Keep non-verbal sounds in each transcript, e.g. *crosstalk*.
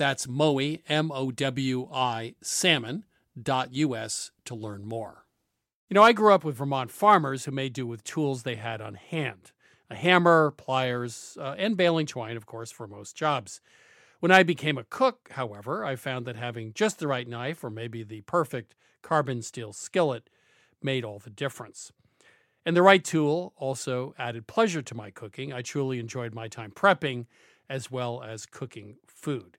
That's Mowi, M O W I, salmon.us to learn more. You know, I grew up with Vermont farmers who made do with tools they had on hand a hammer, pliers, uh, and baling twine, of course, for most jobs. When I became a cook, however, I found that having just the right knife or maybe the perfect carbon steel skillet made all the difference. And the right tool also added pleasure to my cooking. I truly enjoyed my time prepping as well as cooking food.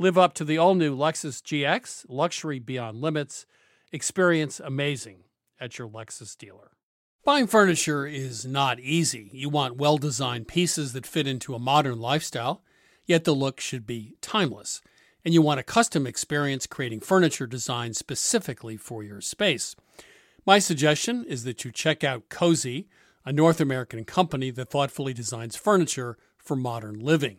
Live up to the all new Lexus GX, luxury beyond limits. Experience amazing at your Lexus dealer. Buying furniture is not easy. You want well designed pieces that fit into a modern lifestyle, yet the look should be timeless. And you want a custom experience creating furniture designed specifically for your space. My suggestion is that you check out Cozey, a North American company that thoughtfully designs furniture for modern living.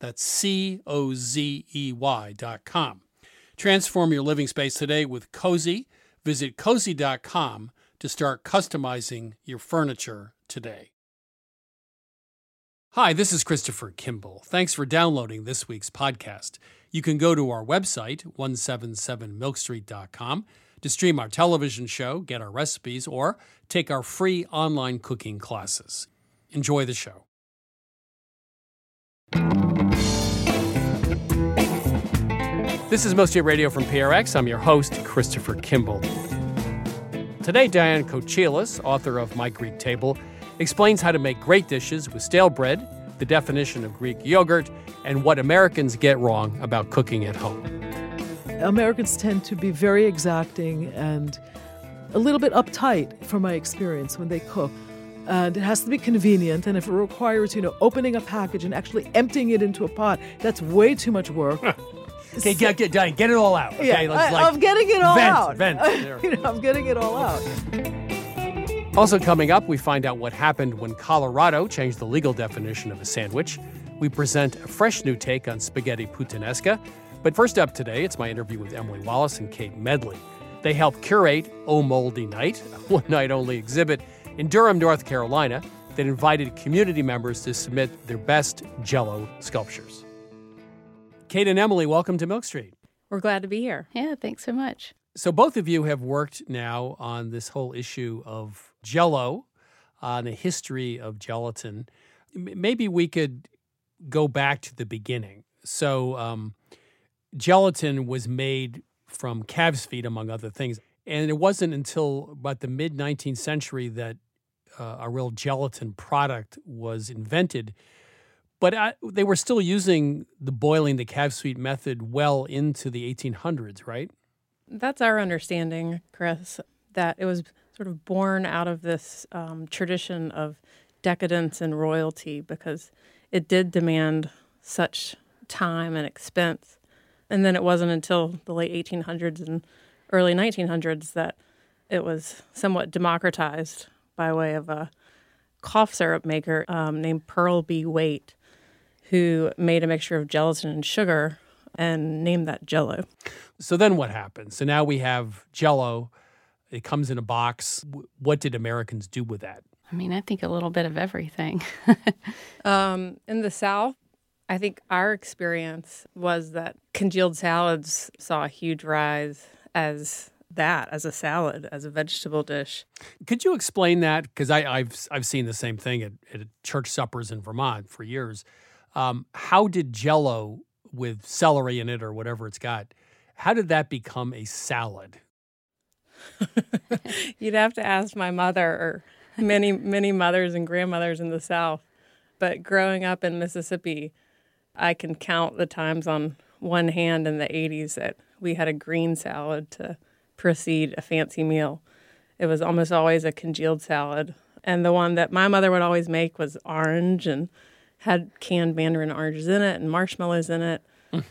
that's C O Z E Y dot com. Transform your living space today with Cozey. Visit cozey.com to start customizing your furniture today. Hi, this is Christopher Kimball. Thanks for downloading this week's podcast. You can go to our website, 177milkstreet.com, to stream our television show, get our recipes, or take our free online cooking classes. Enjoy the show. This is Street Radio from PRX. I'm your host, Christopher Kimball. Today, Diane Kochilas, author of My Greek Table, explains how to make great dishes with stale bread, the definition of Greek yogurt, and what Americans get wrong about cooking at home. Americans tend to be very exacting and a little bit uptight, from my experience, when they cook. And it has to be convenient. And if it requires, you know, opening a package and actually emptying it into a pot, that's way too much work. *laughs* Okay, get, get, get, get it all out. Okay, yeah, let's, I, am getting it all vent, out. Vent. *laughs* you know, I'm getting it all out. Also, coming up, we find out what happened when Colorado changed the legal definition of a sandwich. We present a fresh new take on spaghetti puttanesca. But first up today, it's my interview with Emily Wallace and Kate Medley. They help curate O Moldy Night, a *laughs* one night only exhibit in Durham, North Carolina, that invited community members to submit their best jello sculptures. Kate and Emily, welcome to Milk Street. We're glad to be here. Yeah, thanks so much. So both of you have worked now on this whole issue of jello, on the history of gelatin. M- Maybe we could go back to the beginning. So um, gelatin was made from calves' feet, among other things. And it wasn't until about the mid 19th century that uh, a real gelatin product was invented. But I, they were still using the boiling the calves' sweet method well into the 1800s, right? That's our understanding, Chris, that it was sort of born out of this um, tradition of decadence and royalty because it did demand such time and expense. And then it wasn't until the late 1800s and early 1900s that it was somewhat democratized by way of a cough syrup maker um, named Pearl B. Waite, who made a mixture of gelatin and sugar and named that Jello. So then what happens? So now we have Jello. It comes in a box. What did Americans do with that? I mean, I think a little bit of everything. *laughs* Um, in the South, I think our experience was that congealed salads saw a huge rise as that, as a salad, as a vegetable dish. Could you explain that? Because I've I've seen the same thing at, at church suppers in Vermont for years. Um, how did Jello with celery in it or whatever it's got? How did that become a salad? *laughs* You'd have to ask my mother or many, many mothers and grandmothers in the South. But growing up in Mississippi, I can count the times on one hand in the 80s that we had a green salad to precede a fancy meal. It was almost always a congealed salad. And the one that my mother would always make was orange and had canned mandarin oranges in it and marshmallows in it.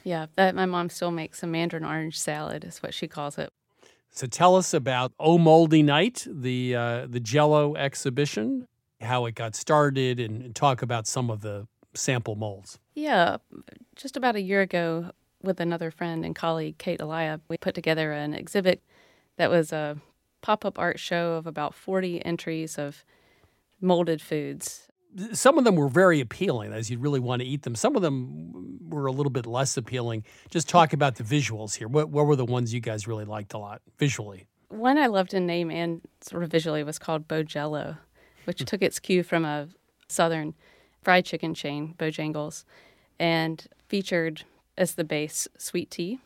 yeah, that my mom still makes a mandarin orange salad, is what she calls it. So tell us about O Moldy Night, the uh, the Jello exhibition, how it got started, and, and talk about some of the sample molds. Yeah, just about a year ago, with another friend and colleague, Kate Elia, we put together an exhibit that was a pop up art show of about 40 entries of molded foods. Some of them were very appealing, as you'd really want to eat them. Some of them were a little bit less appealing. Just talk about the visuals here. What, what were the ones you guys really liked a lot visually? One I loved in name and sort of visually was called Bojello, which took its cue from a southern fried chicken chain, Bojangles, and featured as the base sweet tea,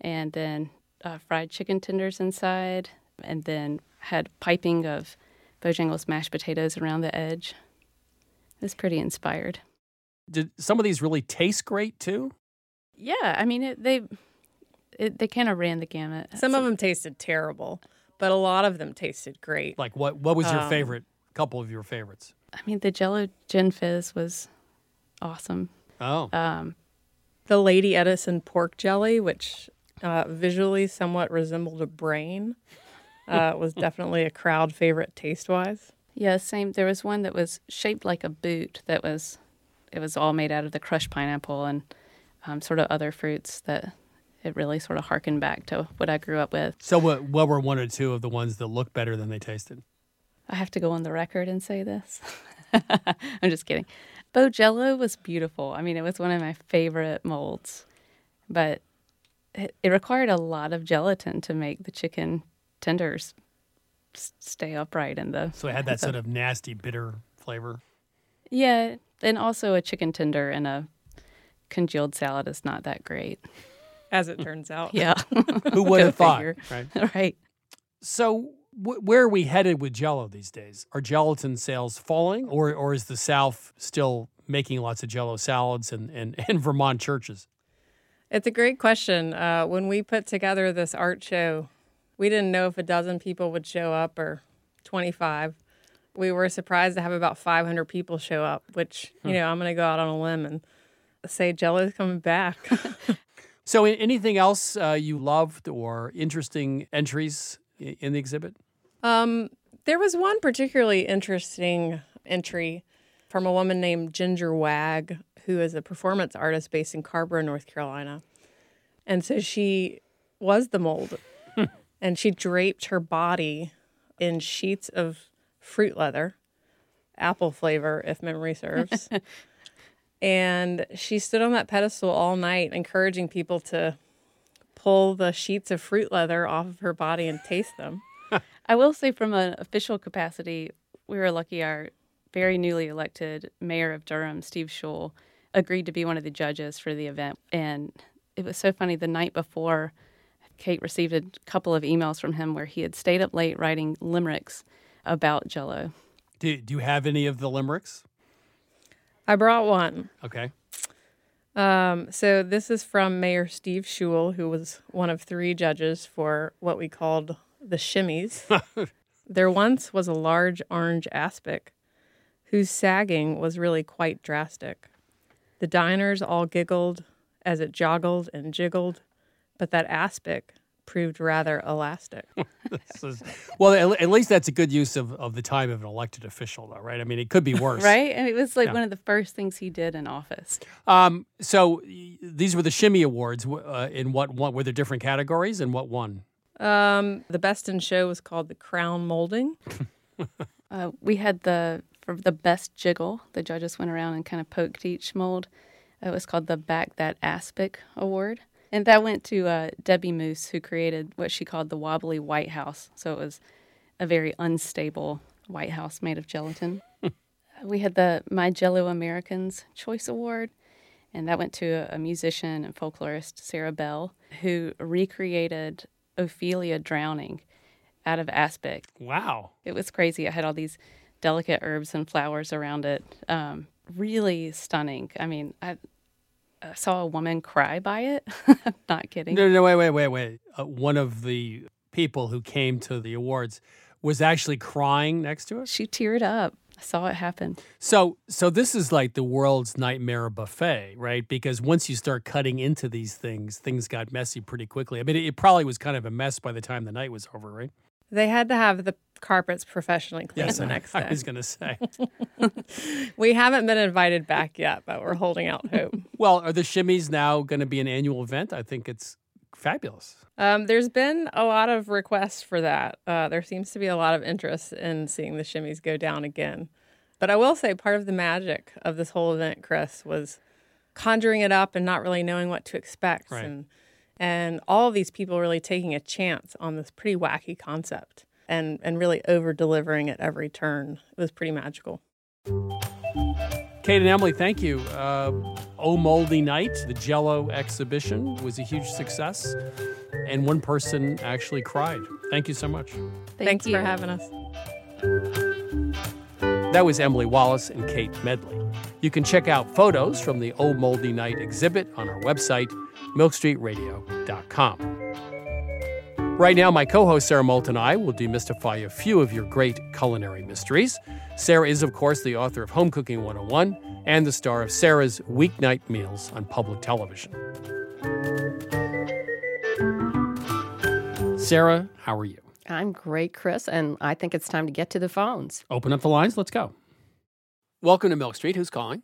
and then uh, fried chicken tenders inside, and then had piping of Bojangles mashed potatoes around the edge. It was pretty inspired. Did some of these really taste great too? Yeah, I mean it, they it, they kind of ran the gamut. Some of them tasted terrible, but a lot of them tasted great. Like what? What was your Um, favorite? Couple of your favorites? I mean, the Jello Gin Fizz was awesome. Oh, Um, the Lady Edison pork jelly, which uh, visually somewhat resembled a brain, uh, was *laughs* definitely a crowd favorite taste wise. Yeah, same. There was one that was shaped like a boot. That was, it was all made out of the crushed pineapple and um, sort of other fruits that it really sort of harkened back to what I grew up with. so what? What were one or two of the ones that looked better than they tasted? I have to go on the record and say this. *laughs* I'm just kidding. Bojello was beautiful. I mean, it was one of my favorite molds, but it, it required a lot of gelatin to make the chicken tenders stay upright in the. So it had that sort of nasty, bitter flavor. Yeah, and also a chicken tender in a congealed salad is not that great. As it turns out. *laughs* Yeah, Who *laughs* would have thought? figure. Right. *laughs* right. So wh- where are we headed with Jello these days? Are gelatin sales falling, or or is the South still making lots of Jello salads and and, and Vermont churches? It's a great question. Uh, when we put together this art show, we didn't know if a dozen people would show up or 25. We were surprised to have about 500 people show up, which, you know, I'm going to go out on a limb and say Jello's coming back. *laughs* So anything else uh, you loved or interesting entries in the exhibit? Um, there was one particularly interesting entry from a woman named Ginger Wag, who is a performance artist based in Carrboro, North Carolina. And so she was the mold, and she draped her body in sheets of fruit leather, apple flavor, if memory serves. *laughs* and she stood on that pedestal all night, encouraging people to pull the sheets of fruit leather off of her body and taste them. *laughs* I will say, from an official capacity, we were lucky our very newly elected mayor of Durham, Steve Schewel, agreed to be one of the judges for the event. And it was so funny the night before, Kate received a couple of emails from him where he had stayed up late writing limericks about Jello. Do, do you have any of the limericks? I brought one. Okay. Um, so this is from Mayor Steve Schewel, who was one of three judges for what we called the shimmies. *laughs* there once was a large orange aspic whose sagging was really quite drastic. The diners all giggled as it joggled and jiggled, but that aspic proved rather elastic. *laughs* is, well, at, least that's a good use of, of the time of an elected official, though, right? I mean, it could be worse. right? And it was like yeah. one of the first things he did in office. Um, so these were the Shimmy Awards. Uh, in what one? Were there different categories and what won? Um, the best in show was called the Crown Molding. *laughs* uh, we had the for the best jiggle. The judges went around and kind of poked each mold. It was called the Back That Aspic Award. And that went to uh, Debbie Moose, who created what she called the wobbly White House. So it was a very unstable White House made of gelatin. *laughs* we had the My Jello Americans Choice Award, and that went to a musician and folklorist, Sarah Bell, who recreated Ophelia drowning out of aspic. Wow. It was crazy. I had all these delicate herbs and flowers around it. Um, really stunning. I mean, I, I saw a woman cry by it. I'm *laughs* not kidding. No, no, wait, wait, wait, wait. Uh, one of the people who came to the awards was actually crying next to it. She teared up. I saw it happen. So, so this is like the world's nightmare buffet, right? Because once you start cutting into these things, things got messy pretty quickly. I mean, it, it probably was kind of a mess by the time the night was over, right? They had to have the carpets professionally cleaned yes, the next *laughs* day. I was going to say. *laughs* we haven't been invited back yet, but we're holding out hope. *laughs* well, are the shimmies now going to be an annual event? I think it's fabulous. Um, there's been a lot of requests for that. Uh, there seems to be a lot of interest in seeing the shimmies go down again. But I will say part of the magic of this whole event, Chris, was conjuring it up and not really knowing what to expect. Right. And and all of these people really taking a chance on this pretty wacky concept and, and really over delivering at every turn. It was pretty magical. Kate and Emily, thank you. Uh, oh Moldy Night, the Jello exhibition, was a huge success, and one person actually cried. Thank you so much. Thank Thanks you. for having us. That was Emily Wallace and Kate Medley. You can check out photos from the Oh Moldy Night exhibit on our website, milkstreetradio.com. Right now, my co host Sara Moulton and I will demystify a few of your great culinary mysteries. Sara is, of course, the author of Home Cooking 101 and the star of Sara's Weeknight Meals on public television. Sara, how are you? I'm great, Chris, and I think it's time to get to the phones. Open up the lines. Let's go. Welcome to Milk Street. Who's calling?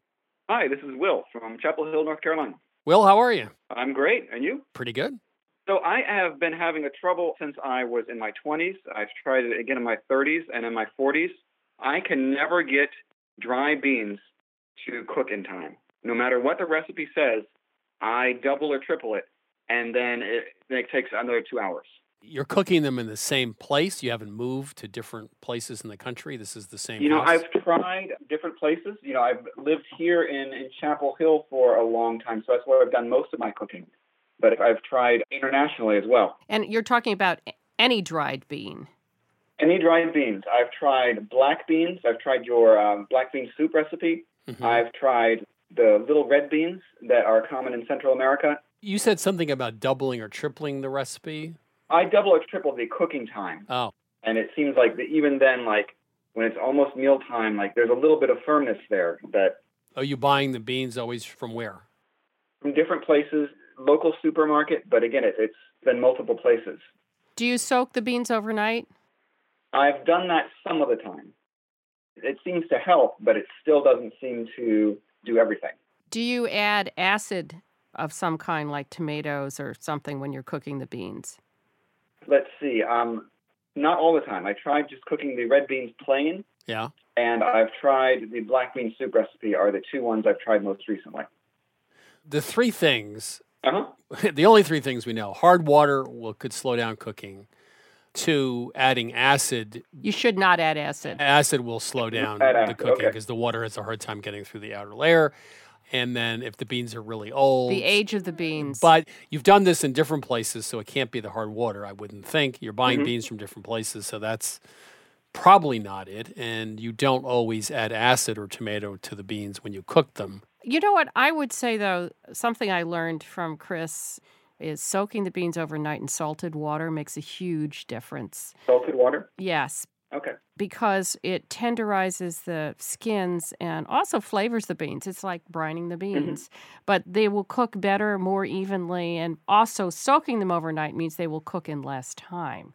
Hi, this is Will from Chapel Hill, North Carolina. Will, how are you? I'm great. And you? Pretty good. So I have been having a trouble since I was in my 20s. I've tried it again in my 30s and in my 40s. I can never get dry beans to cook in time. No matter what the recipe says, I double or triple it, and then it, it takes another two hours. You're cooking them in the same place. You haven't moved to different places in the country. This is the same. You know, house? I've tried different places. You know, I've lived here in, in Chapel Hill for a long time, so that's where I've done most of my cooking but I've tried internationally as well. And you're talking about any dried bean? Any dried beans. I've tried black beans. I've tried your um, black bean soup recipe. Mm-hmm. I've tried the little red beans that are common in Central America. You said something about doubling or tripling the recipe. I double or triple the cooking time. Oh. And it seems like the, even then, like when it's almost mealtime, like there's a little bit of firmness there that. Are you buying the beans always from where? From different places local supermarket, but again, it, it's been multiple places. Do you soak the beans overnight? I've done that some of the time. It seems to help, but it still doesn't seem to do everything. Do you add acid of some kind, like tomatoes or something, when you're cooking the beans? Let's see. Um, not all the time. I tried just cooking the red beans plain. Yeah. And I've tried the black bean soup recipe. Are the two ones I've tried most recently the three things Uh-huh. *laughs* the only three things we know hard water will could slow down cooking. Two, adding acid. You should not add acid. Acid will slow down the acid, cooking okay. because the water has a hard time getting through the outer layer. And then if the beans are really old, The age of the beans. But you've done this in different places, so it can't be the hard water. I wouldn't think you're Mm-hmm. buying beans from different places, so that's probably not it. And you don't always add acid or tomato to the beans when you cook them. You know what? I would say, though, something I learned from Chris is soaking the beans overnight in salted water makes a huge difference. Salted water? Yes, Okay. because it tenderizes the skins and also flavors the beans. It's like brining the mm-hmm. beans, but they will cook better, more evenly, and also soaking them overnight means they will cook in less time.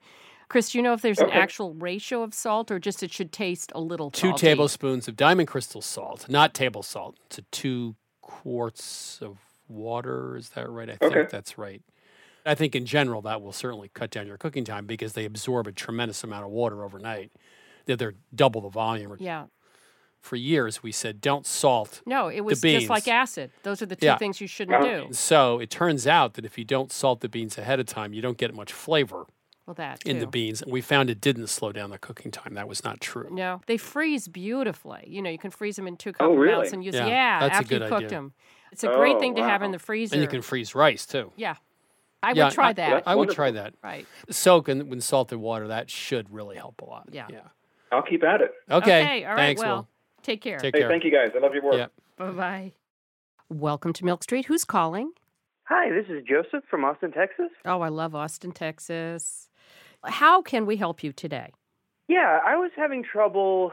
Chris, do you know if there's an actual ratio of salt or just it should taste a little Two salty? tablespoons of diamond crystal salt, not table salt, to two quarts of water. Is that right? I Okay. think that's right. I think in general that will certainly cut down your cooking time because they absorb a tremendous amount of water overnight. They're, they're double the volume. Yeah. For years, we said don't salt No, it was beans. just like acid. Those are the two Yeah. things you shouldn't Oh. do. So it turns out that if you don't salt the beans ahead of time, you don't get much flavor Well, that in the beans. And we found it didn't slow down the cooking time. That was not true. No, they freeze beautifully. You know, you can freeze them in two Oh, cup really? amounts and use Yeah, yeah, that's a after you good cooked idea. them. It's a great Oh, thing to have in the freezer. And you can freeze rice too. yeah, I Yeah, would try I- that. That's I would try that. right. Soak in, in salted water. That should really help a lot. Yeah. Yeah. I'll keep at it. Okay. All right. Thanks, well, Will. take care. Take Hey, care. thank you guys. I love your work. Yeah. Bye bye. Welcome to Milk Street. Who's calling? Hi, this is Joseph from Austin, Texas. Oh, I love Austin, Texas. How can we help you today? Yeah, I was having trouble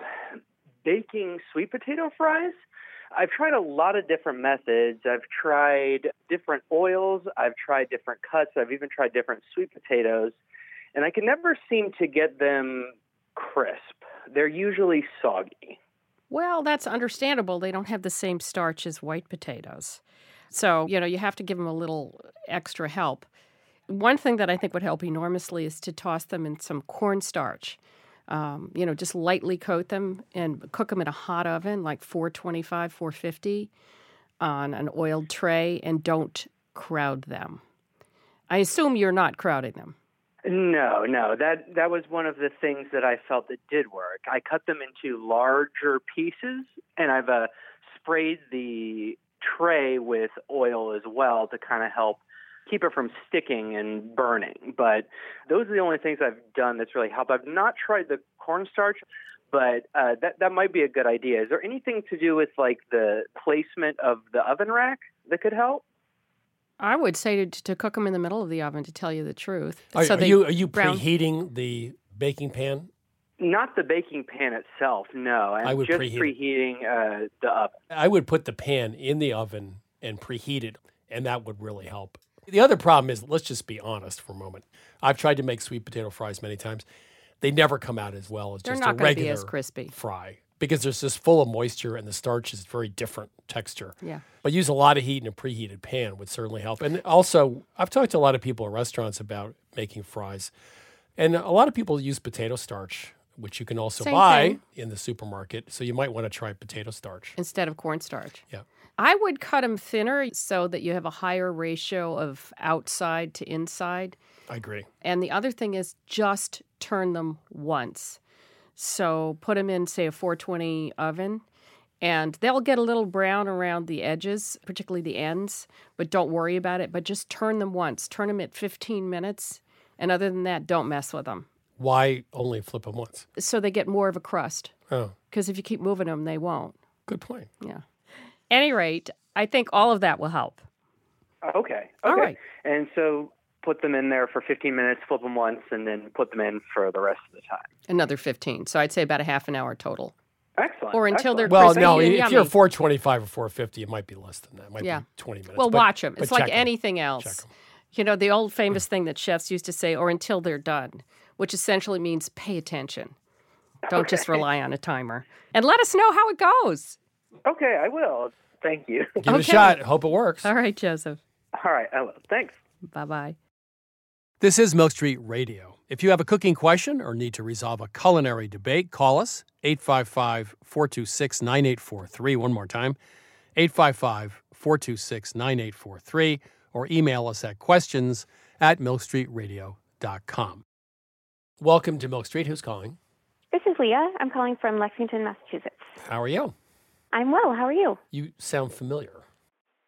baking sweet potato fries. I've tried a lot of different methods. I've tried different oils, I've tried different cuts, I've even tried different sweet potatoes, and I can never seem to get them crisp. They're usually soggy. Well, that's understandable. They don't have the same starch as white potatoes. So, you know, you have to give them a little extra help. One thing that I think would help enormously is to toss them in some cornstarch. Um, you know, just lightly coat them and cook them in a hot oven, like 425, 450, on an oiled tray, and don't crowd them. I assume you're not crowding them. No, no, that that was one of the things that I felt that did work. I cut them into larger pieces, and I've uh, sprayed the tray with oil as well to kind of help keep it from sticking and burning. But those are the only things I've done that's really helped. I've not tried the cornstarch, but uh, that that might be a good idea. Is there anything to do with like the placement of the oven rack that could help? I would say to, to cook them in the middle of the oven, to tell you the truth. Are, so are you are you brown- preheating the baking pan? Not the baking pan itself, no. I'm I would just preheat preheating uh, the oven. I would put the pan in the oven and preheat it, and that would really help. The other problem is, let's just be honest for a moment. I've tried to make sweet potato fries many times. They never come out as well as They're just not a gonna be regular as crispy. fry because there's just full of moisture and the starch is very different texture. Yeah. But use a lot of heat in a preheated pan would certainly help. And also, I've talked to a lot of people at restaurants about making fries, and a lot of people use potato starch, which you can also Same buy thing. in the supermarket. So you might want to try potato starch. instead of cornstarch. Yeah. I would cut them thinner so that you have a higher ratio of outside to inside. I agree. And the other thing is just turn them once. So put them in, say, a 420 oven, and they'll get a little brown around the edges, particularly the ends, but don't worry about it. But just turn them once. Turn them at 15 minutes. And other than that, don't mess with them. Why only flip them once? So they get more of a crust. Oh, Because if you keep moving them, they won't. good point. Yeah. Any rate, I think all of that will help. Okay. Okay. All right. And so put them in there for 15 minutes, flip them once, and then put them in for the rest of the time. Another 15. So I'd say about a half an hour total. Excellent. Or until they're. Well, no, and if yummy. you're 425 or 450, it might be less than that. It might Yeah. be 20 minutes. Well, but- watch them. It's like check 'em. anything Check else. 'em. You know, the old famous thing that chefs used to say, or until they're done, which essentially means pay attention. Don't just rely on a timer. And let us know how it goes. Okay, I will. Thank you. Give it a shot. Hope it works. All right, Joseph. All right, I will. Thanks. Bye bye. This is Milk Street Radio. If you have a cooking question or need to resolve a culinary debate, call us 855 426 9843. One more time 855 426 9843. or email us at questions at milkstreetradio.com. Welcome to Milk Street. Who's calling? This is Leah. I'm calling from Lexington, Massachusetts. How are you? I'm well. How are you? You sound familiar.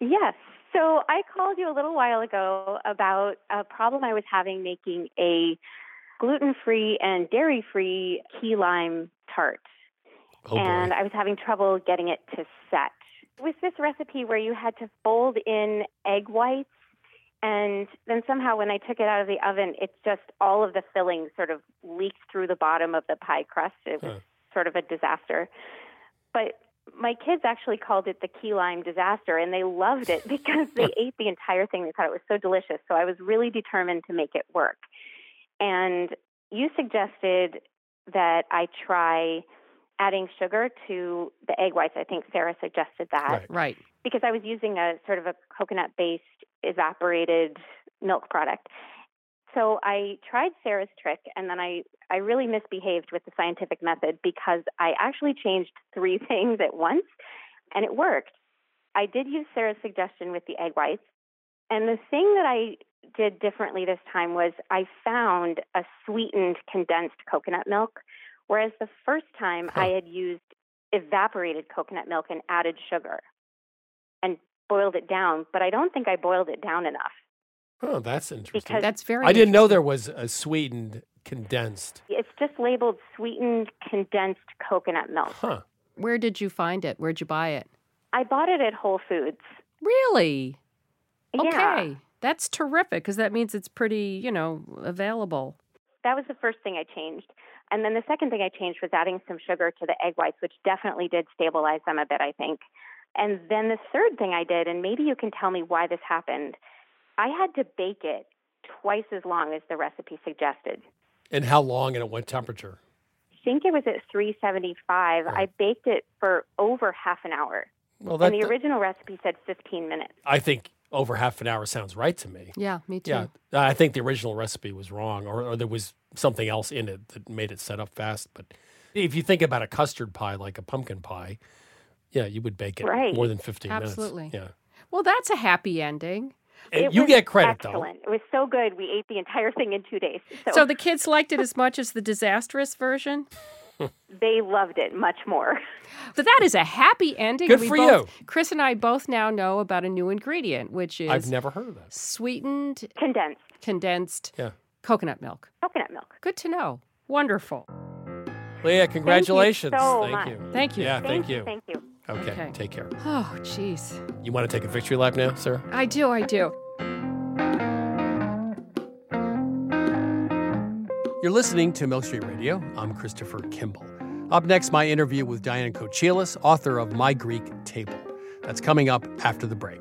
Yes. So I called you a little while ago about a problem I was having making a gluten free and dairy free key lime tart. Oh, and. I was having trouble getting it to set. With this recipe where you had to fold in egg whites, and then somehow when I took it out of the oven, it's just all of the filling sort of leaked through the bottom of the pie crust. It was Huh. sort of a disaster. But my kids actually called it the key lime disaster, and they loved it *laughs* because they ate the entire thing. They thought it was so delicious. So I was really determined to make it work. And you suggested that I try adding sugar to the egg whites. I think Sara suggested that Right. Right. because I was using a sort of a coconut based evaporated milk product. So I tried Sara's trick and then I, I really misbehaved with the scientific method because I actually changed three *laughs* things at once and it worked. I did use Sara's suggestion with the egg whites. And the thing that I did differently this time was I found a sweetened condensed coconut milk, whereas the first time I had used evaporated coconut milk and added sugar and boiled it down, but I don't think I boiled it down enough. Oh, that's interesting. Because- That's very I didn't know there was a sweetened condensed. It's just labeled sweetened condensed coconut milk. Huh. Where did you find it? Where'd you buy it? I bought it at Whole Foods. Really? Yeah. Okay. That's terrific because that means it's pretty, you know, available. That was the first thing I changed. And then the second thing I changed was adding some sugar to the egg whites, which definitely did stabilize them a bit, I think. And then the third thing I did, and maybe you can tell me why this happened, I had to bake it twice as long as the recipe suggested. And how long and at what temperature? I think it was at 375. Right. I baked it for over half an hour. Well, that, and the original recipe said 15 minutes. I think over half an hour sounds right to me. Yeah, me too. Yeah, I think the original recipe was wrong, or, or there was something else in it that made it set up fast. But if you think about a custard pie, like a pumpkin pie, yeah, you would bake it Right. more than 15 Absolutely. minutes. Absolutely. Yeah. Well, that's a happy ending. And It you was get credit, though. excellent. It was so good. We ate the entire thing in two days. So, So the kids liked it as much as the disastrous version. *laughs* they loved it much more. But that is a happy ending. Good We for both, you. Chris and I both now know about a new ingredient, which is. I've never heard of that. sweetened Condensed condensed Yeah. coconut milk. coconut milk. Good to know. Wonderful. Leah, congratulations. so thank much. you. Thank you. Yeah, thank, you. Thank you. Okay, Okay. take care. Oh, jeez. You want to take a victory lap now, sir? I do, I do. You're listening to Milk Street Radio. I'm Christopher Kimball. Up next, my interview with Diana Kochilas, author of My Greek Table. That's coming up after the break.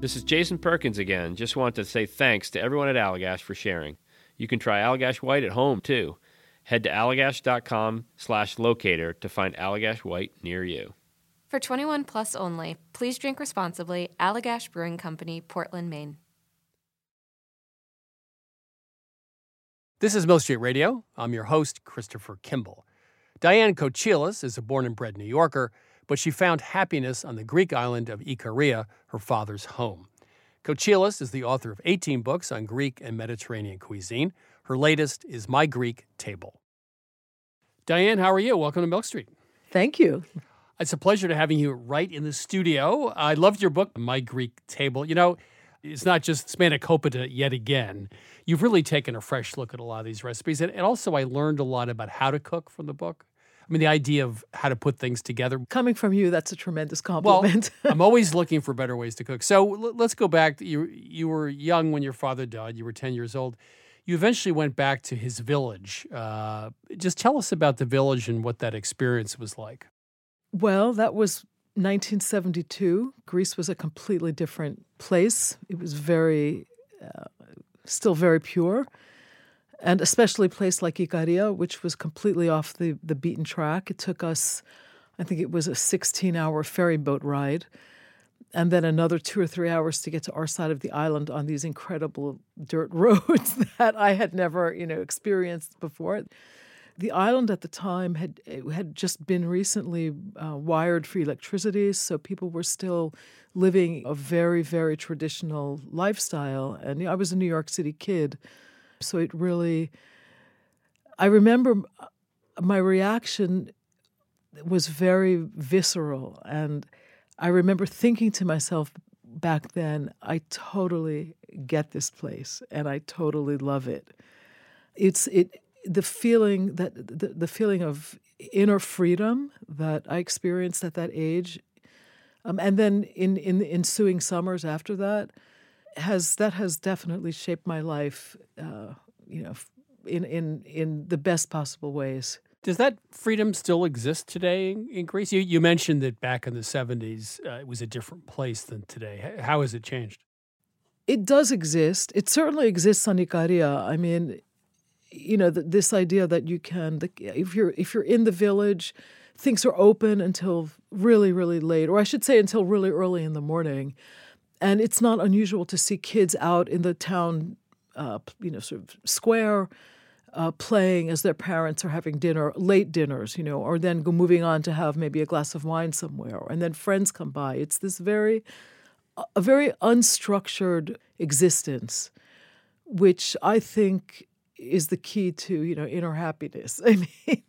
This is Jason Perkins again. Just want to say thanks to everyone at Allagash for sharing. You can try Allagash White at home too. Head to allagash.com slash locator to find Allagash White near you. For 21 plus only, please drink responsibly. Allagash Brewing Company, Portland, Maine. This is Milk Street Radio. I'm your host, Christopher Kimball. Diane Kochilas is a born and bred New Yorker but she found happiness on the Greek island of Ikaria, her father's home. Kochilas is the author of 18 books on Greek and Mediterranean cuisine. Her latest is My Greek Table. Diane, how are you? Welcome to Milk Street. Thank you. It's a pleasure to having you right in the studio. I loved your book, My Greek Table. You know, it's not just spanakopita yet again. You've really taken a fresh look at a lot of these recipes. And, and also, I learned a lot about how to cook from the book. I mean, the idea of how to put things together. Coming from you, that's a tremendous compliment. Well, *laughs* I'm *laughs* always looking for better ways to cook. So l- let's go back. You you were young when your father died. You were 10 years old. You eventually went back to his village. Uh, just tell us about the village and what that experience was like. Well, that was 1972. Greece was a completely different place. It was very, uh, still very pure and especially a place like Ikaria, which was completely off the, the beaten track. It took us, I think it was a 16 hour ferry boat ride, and then another two or three hours to get to our side of the island on these incredible dirt *laughs* roads that I had never, you know, experienced before. The island at the time had had just been recently uh, wired for electricity, so people were still living a very, very traditional lifestyle. And you know, I was a New York City kid, so it really, I remember my reaction was very visceral. And I remember thinking to myself back then, I totally get this place and I totally love it. It's it the feeling that the, the feeling of inner freedom that I experienced at that age, um, and then in in the ensuing summers after that, has that has definitely shaped my life. Uh, you know, in in in the best possible ways. Does that freedom still exist today in, Greece? You, you mentioned that back in the 70s uh, it was a different place than today. How has it changed? It does exist. It certainly exists on Icaria. I mean, you know, th- this idea that you can, the, if you're if you're in the village, things are open until really really late, or I should say until really early in the morning, and it's not unusual to see kids out in the town, uh, you know, sort of square. Uh, playing as their parents are having dinner, late dinners, you know, or then go moving on to have maybe a glass of wine somewhere, and then friends come by. It's this very a very unstructured existence, which I think is the key to you know inner happiness. *laughs* I mean,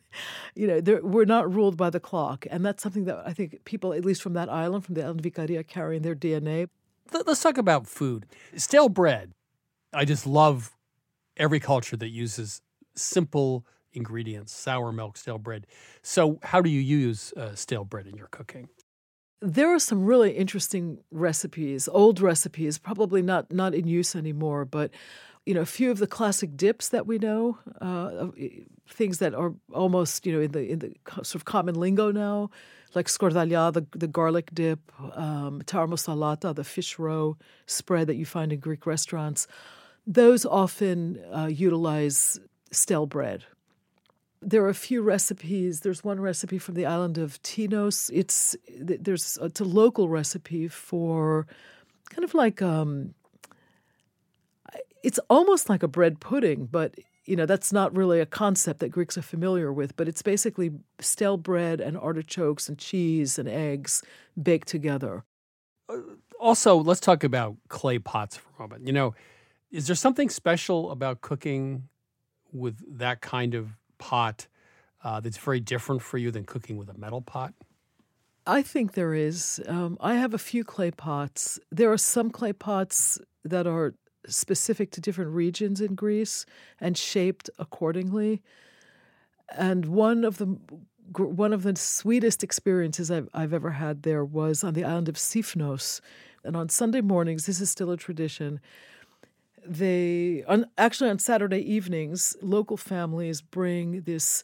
you know, we're not ruled by the clock, and that's something that I think people, at least from that island, from the island of Ikaria, carry in their DNA. Let's talk about food. Stale bread. I just love every culture that uses simple ingredients, sour milk, stale bread. So, how do you use uh, stale bread in your cooking? there are some really interesting recipes, old recipes, probably not not in use anymore, but you know, a few of the classic dips that we know, uh, things that are almost you know in the in the sort of common lingo now, like skordalia, the the garlic dip, um, taramosalata, the fish roe spread that you find in Greek restaurants. Those often uh, utilize stale bread there are a few recipes. There's one recipe from the island of Tinos. It's there's it's a local recipe for kind of like um, it's almost like a bread pudding, but you know that's not really a concept that Greeks are familiar with. But it's basically stale bread and artichokes and cheese and eggs baked together. Uh, also, let's talk about clay pots for a moment. You know, is there something special about cooking with that kind of pot uh, that's very different for you than cooking with a metal pot? I think there is. Um, I have a few clay pots. There are some clay pots that are specific to different regions in Greece and shaped accordingly. And one of the one of the sweetest experiences I've, I've ever had there was on the island of Sifnos. And on Sunday mornings, this is still a tradition they on, actually on Saturday evenings, local families bring this.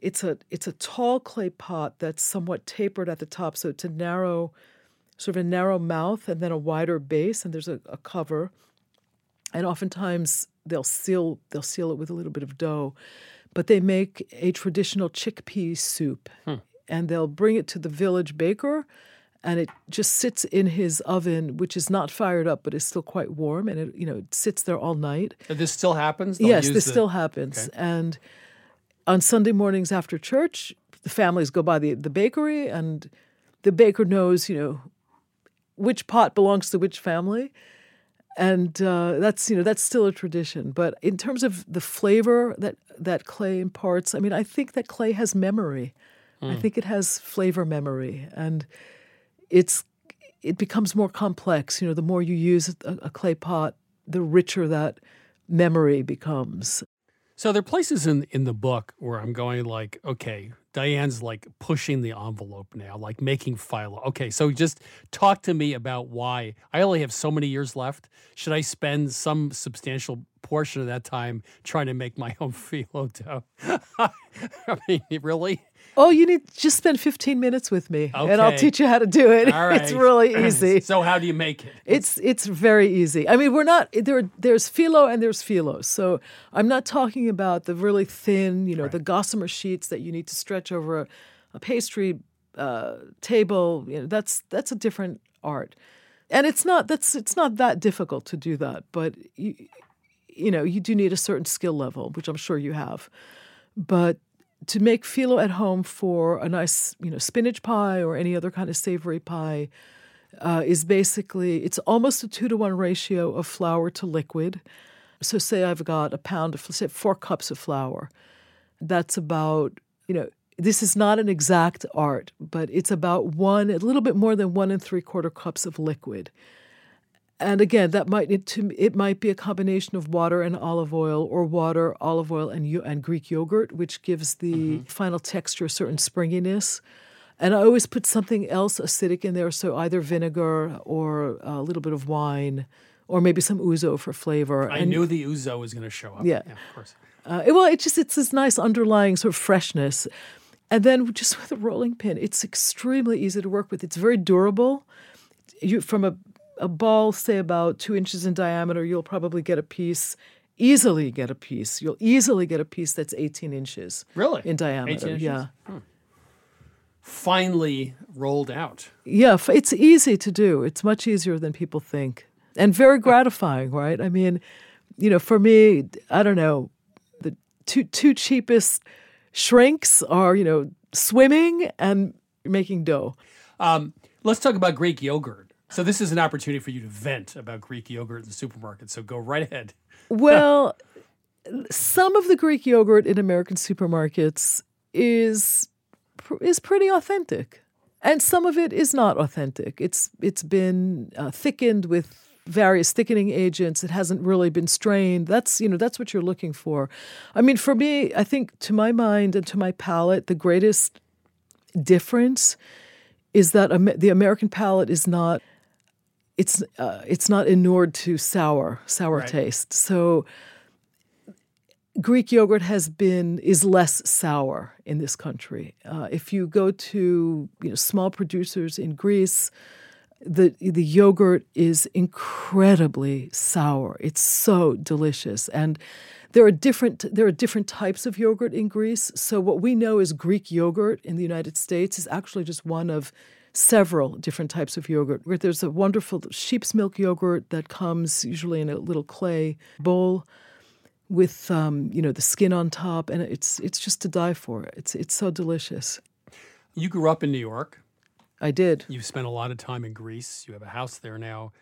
It's a it's a tall clay pot that's somewhat tapered at the top, so it's a narrow, sort of a narrow mouth and then a wider base, and there's a, a cover. And oftentimes they'll seal they'll seal it with a little bit of dough, but they make a traditional chickpea soup, hmm. and they'll bring it to the village baker and it just sits in his oven, which is not fired up, but is still quite warm, and it you know it sits there all night. And this still happens. They'll yes, this the... still happens, okay. and on Sunday mornings after church, the families go by the the bakery, and the baker knows you know which pot belongs to which family. And uh, that's you know that's still a tradition, but in terms of the flavor that that clay imparts, I mean, I think that clay has memory. Mm. I hmm. think it has flavor memory, and it's it becomes more complex. You know, the more you use a, a clay pot, the richer that memory becomes. So there are places in in the book where I'm going like, okay, Diane's like pushing the envelope now, like making phyllo. Okay, so just talk to me about why I only have so many years left. Should I spend some substantial portion of that time trying to make my own *laughs* phyllo dough? *laughs* I mean, really? Oh, you need just spend 15 minutes with me okay. and I'll teach you how to do it. *laughs* Right. It's really *clears throat* easy. so how do you make it? It's it's very easy. I mean, we're not there there's phyllo and there's phylos. So I'm not talking about the really thin, you know, right. the gossamer sheets that you need to stretch over a, a pastry uh, table. You know, that's that's a different art. And it's not that's it's not that difficult to do that, but you you know, you do need a certain skill level, which I'm sure you have. But to make phyllo at home for a nice, you know, spinach pie or any other kind of savory pie uh, is basically it's almost a two to one ratio of flour to liquid. So say I've got a pound of say four cups of flour. That's about you know this is not an exact art, but it's about one a little bit more than one and three quarter cups of liquid and again, that might it, to, it might be a combination of water and olive oil, or water, olive oil, and and Greek yogurt, which gives the mm-hmm. final texture a certain springiness. And I always put something else acidic in there, so either vinegar or a little bit of wine, or maybe some ouzo for flavor. I and, knew the ouzo was going to show up. Yeah, yeah of course. Uh, well, it just it's this nice underlying sort of freshness, and then just with a rolling pin, it's extremely easy to work with. It's very durable. You from a a ball, say about two inches in diameter, you'll probably get a piece, easily get a piece. You'll easily get a piece that's 18 inches. Really? In diameter. 18 inches? Yeah. Hmm. Finely rolled out. Yeah, it's easy to do. It's much easier than people think and very gratifying, right? I mean, you know, for me, I don't know, the two two cheapest shrinks are, you know, swimming and making dough. Um, let's talk about Greek yogurt. So this is an opportunity for you to vent about Greek yogurt in the supermarket. So go right ahead. *laughs* Well, some of the Greek yogurt in American supermarkets is is pretty authentic, and some of it is not authentic. It's it's been uh, thickened with various thickening agents. It hasn't really been strained. That's you know that's what you're looking for. I mean, for me, I think to my mind and to my palate, the greatest difference is that the American palate is not it's uh, it's not inured to sour sour Right. taste. So Greek yogurt has been is less sour in this country. Uh, if you go to you know small producers in Greece, the the yogurt is incredibly sour. It's so delicious, and there are different there are different types of yogurt in Greece. So what we know as Greek yogurt in the United States is actually just one of several different types of yogurt. There's a wonderful sheep's milk yogurt that comes usually in a little clay bowl with um, you know the skin on top, and it's it's just to die for. It's it's so delicious. You grew up in New York. I did. You've spent a lot of time in Greece. You have a house there now.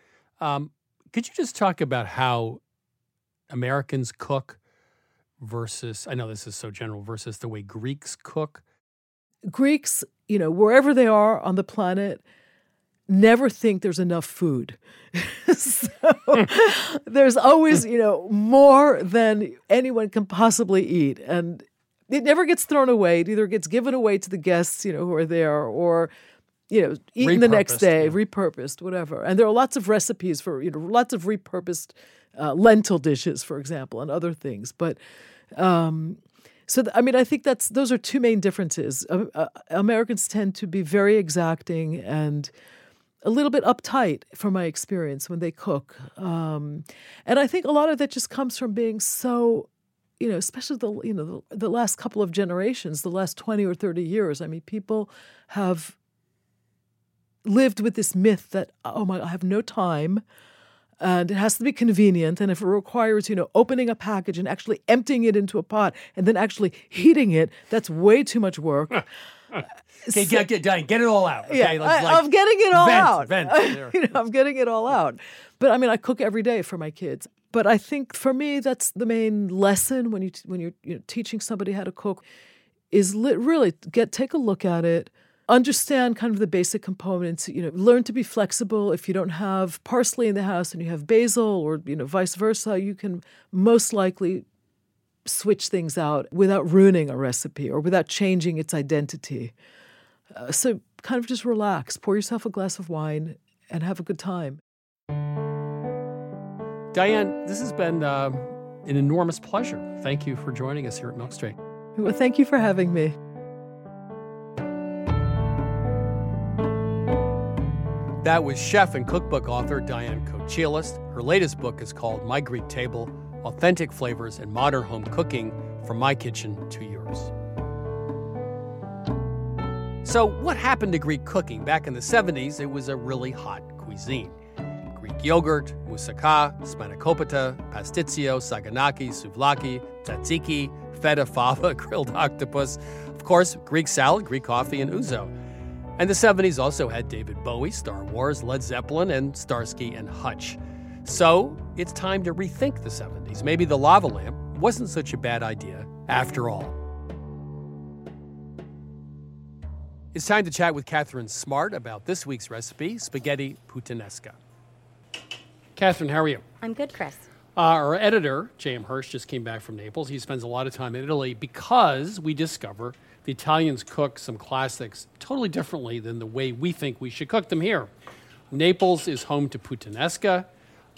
Um, could you just talk about how Americans cook versus, I know this is so general, versus the way Greeks cook? Greeks, you know, wherever they are on the planet, never think there's enough food. *laughs* so there's always, you know, more than anyone can possibly eat. And it never gets thrown away. It either gets given away to the guests, you know, who are there or you know, eaten the next day, yeah. repurposed, whatever. And there are lots of recipes for, you know, lots of repurposed uh, lentil dishes, for example, and other things. But um, so, th- I mean, I think that's those are two main differences. Uh, uh, Americans tend to be very exacting and a little bit uptight, from my experience, when they cook. Um, and I think a lot of that just comes from being so, you know, especially the you know the, the last couple of generations, the last twenty or thirty years. I mean, people have lived with this myth that oh my, I have no time and it has to be convenient and if it requires you know opening a package and actually emptying it into a pot and then actually heating it that's way too much work *laughs* uh, Okay, get, get, Diane, get it all out. Okay, yeah, Let's, I, am getting it all vent, out. Vent. *laughs* You know, I'm getting it all out. But I mean, I cook every day for my kids. But I think for me, that's the main lesson when you when you're you know, teaching somebody how to cook is li- really get take a look at it, understand kind of the basic components. You know, learn to be flexible. If you don't have parsley in the house and you have basil, or you know, vice versa, you can most likely switch things out without ruining a recipe or without changing its identity. Uh, so kind of just relax, pour yourself a glass of wine, and have a good time. Diane, this has been uh, an enormous pleasure. Thank you for joining us here at Milk Street. Well, thank you for having me. That was chef and cookbook author Diane Kochilas. Her latest book is called My Greek Table Authentic Flavors and Modern Home Cooking From My Kitchen to Yours. So, what happened to Greek cooking? Back in the 70s, it was a really hot cuisine. Greek yogurt, moussaka, spanakopita, pastitsio, saganaki, souvlaki, tzatziki, feta *laughs* fava, grilled octopus, of course, Greek salad, Greek coffee, and ouzo. And the 70s also had David Bowie, Star Wars, Led Zeppelin, and Starsky and Hutch. So it's time to rethink the 70s. Maybe the lava lamp wasn't such a bad idea after all. It's time to chat with Catherine Smart about this week's recipe, spaghetti puttanesca. Catherine, how are you? I'm good, Chris. Uh, our editor, J.M. Hirsch, just came back from Naples. He spends a lot of time in Italy because we discover the Italians cook some classics totally differently than the way we think we should cook them here. Naples is home to puttanesca.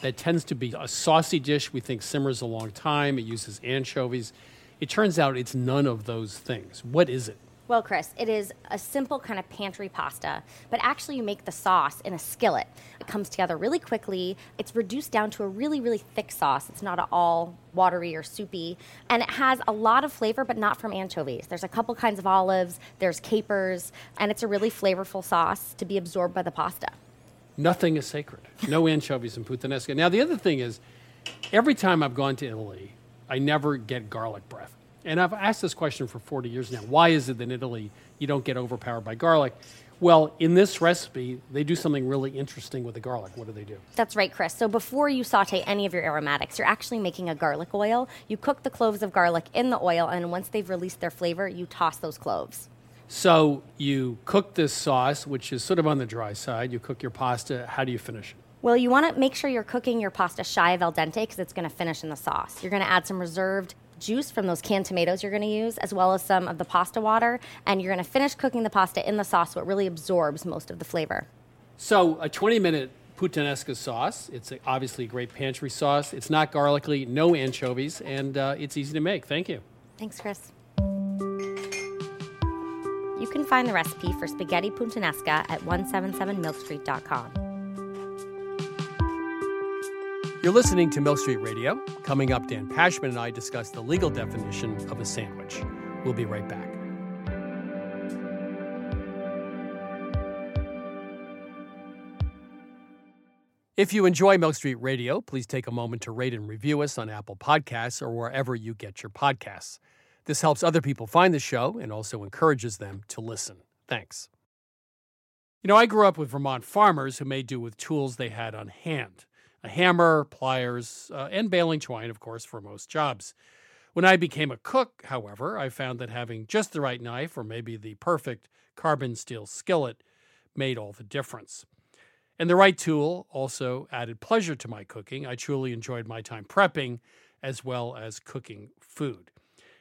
That tends to be a saucy dish we think simmers a long time. It uses anchovies. It turns out it's none of those things. What is it? Well, Chris, it is a simple kind of pantry pasta, but actually, you make the sauce in a skillet. It comes together really quickly. It's reduced down to a really, really thick sauce. It's not at all watery or soupy. And it has a lot of flavor, but not from anchovies. There's a couple kinds of olives, there's capers, and it's a really flavorful sauce to be absorbed by the pasta. Nothing is sacred. No *laughs* anchovies in puttanesca. Now, the other thing is, every time I've gone to Italy, I never get garlic breath. And I've asked this question for 40 years now. Why is it that in Italy you don't get overpowered by garlic? Well, in this recipe, they do something really interesting with the garlic. What do they do? That's right, Chris. So before you saute any of your aromatics, you're actually making a garlic oil. You cook the cloves of garlic in the oil, and once they've released their flavor, you toss those cloves. So you cook this sauce, which is sort of on the dry side. You cook your pasta. How do you finish it? Well, you want to make sure you're cooking your pasta shy of al dente because it's going to finish in the sauce. You're going to add some reserved juice from those canned tomatoes you're going to use, as well as some of the pasta water, and you're going to finish cooking the pasta in the sauce so it really absorbs most of the flavor. So a 20 minute puttanesca sauce. It's a, obviously a great pantry sauce. It's not garlicky, no anchovies, and uh, it's easy to make. Thank you. Thanks, Chris. You can find the recipe for spaghetti puttanesca at 177milkstreet.com. You're listening to Milk Street Radio. Coming up, Dan Pashman and I discuss the legal definition of a sandwich. We'll be right back. If you enjoy Milk Street Radio, please take a moment to rate and review us on Apple Podcasts or wherever you get your podcasts. This helps other people find the show and also encourages them to listen. Thanks. You know, I grew up with Vermont farmers who made do with tools they had on hand a hammer, pliers, uh, and baling twine, of course, for most jobs. When I became a cook, however, I found that having just the right knife or maybe the perfect carbon steel skillet made all the difference. And the right tool also added pleasure to my cooking. I truly enjoyed my time prepping as well as cooking food.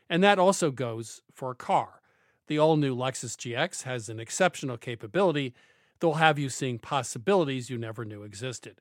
And that also goes for a car. The all new Lexus GX has an exceptional capability that will have you seeing possibilities you never knew existed.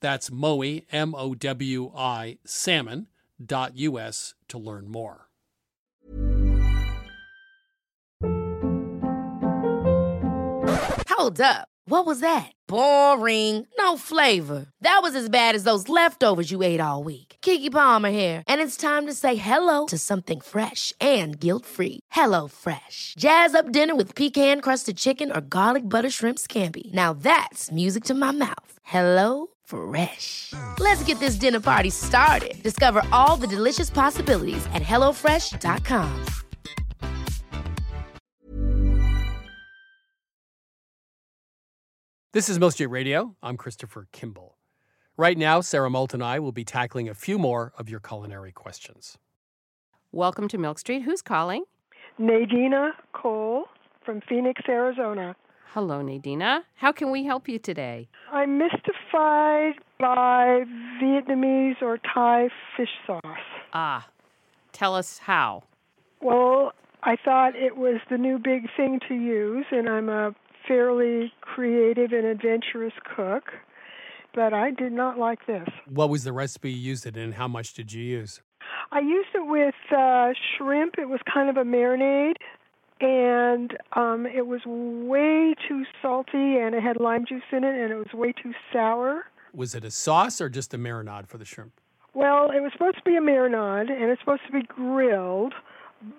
That's Mowi, M O W I, salmon.us to learn more. Hold up. What was that? Boring. No flavor. That was as bad as those leftovers you ate all week. Keke Palmer here, and it's time to say hello to something fresh and guilt-free. Hello Fresh. Jazz up dinner with pecan-crusted chicken or garlic butter shrimp scampi. Now that's music to my mouth. Hello Fresh. Let's get this dinner party started. Discover all the delicious possibilities at hellofresh.com. This is Milk Street Radio. I'm Christopher Kimball. Right now, Sara Moulton and I will be tackling a few more of your culinary questions. Welcome to Milk Street. Who's calling? Nadina Cole from Phoenix, Arizona. Hello, Nadina. How can we help you today? I'm mystified by Vietnamese or Thai fish sauce. Ah, tell us how. Well, I thought it was the new big thing to use, and I'm a fairly creative and adventurous cook, but I did not like this. What was the recipe you used it in, and how much did you use? I used it with uh, shrimp. It was kind of a marinade, and um, it was way too salty, and it had lime juice in it, and it was way too sour. Was it a sauce or just a marinade for the shrimp? Well, it was supposed to be a marinade, and it's supposed to be grilled,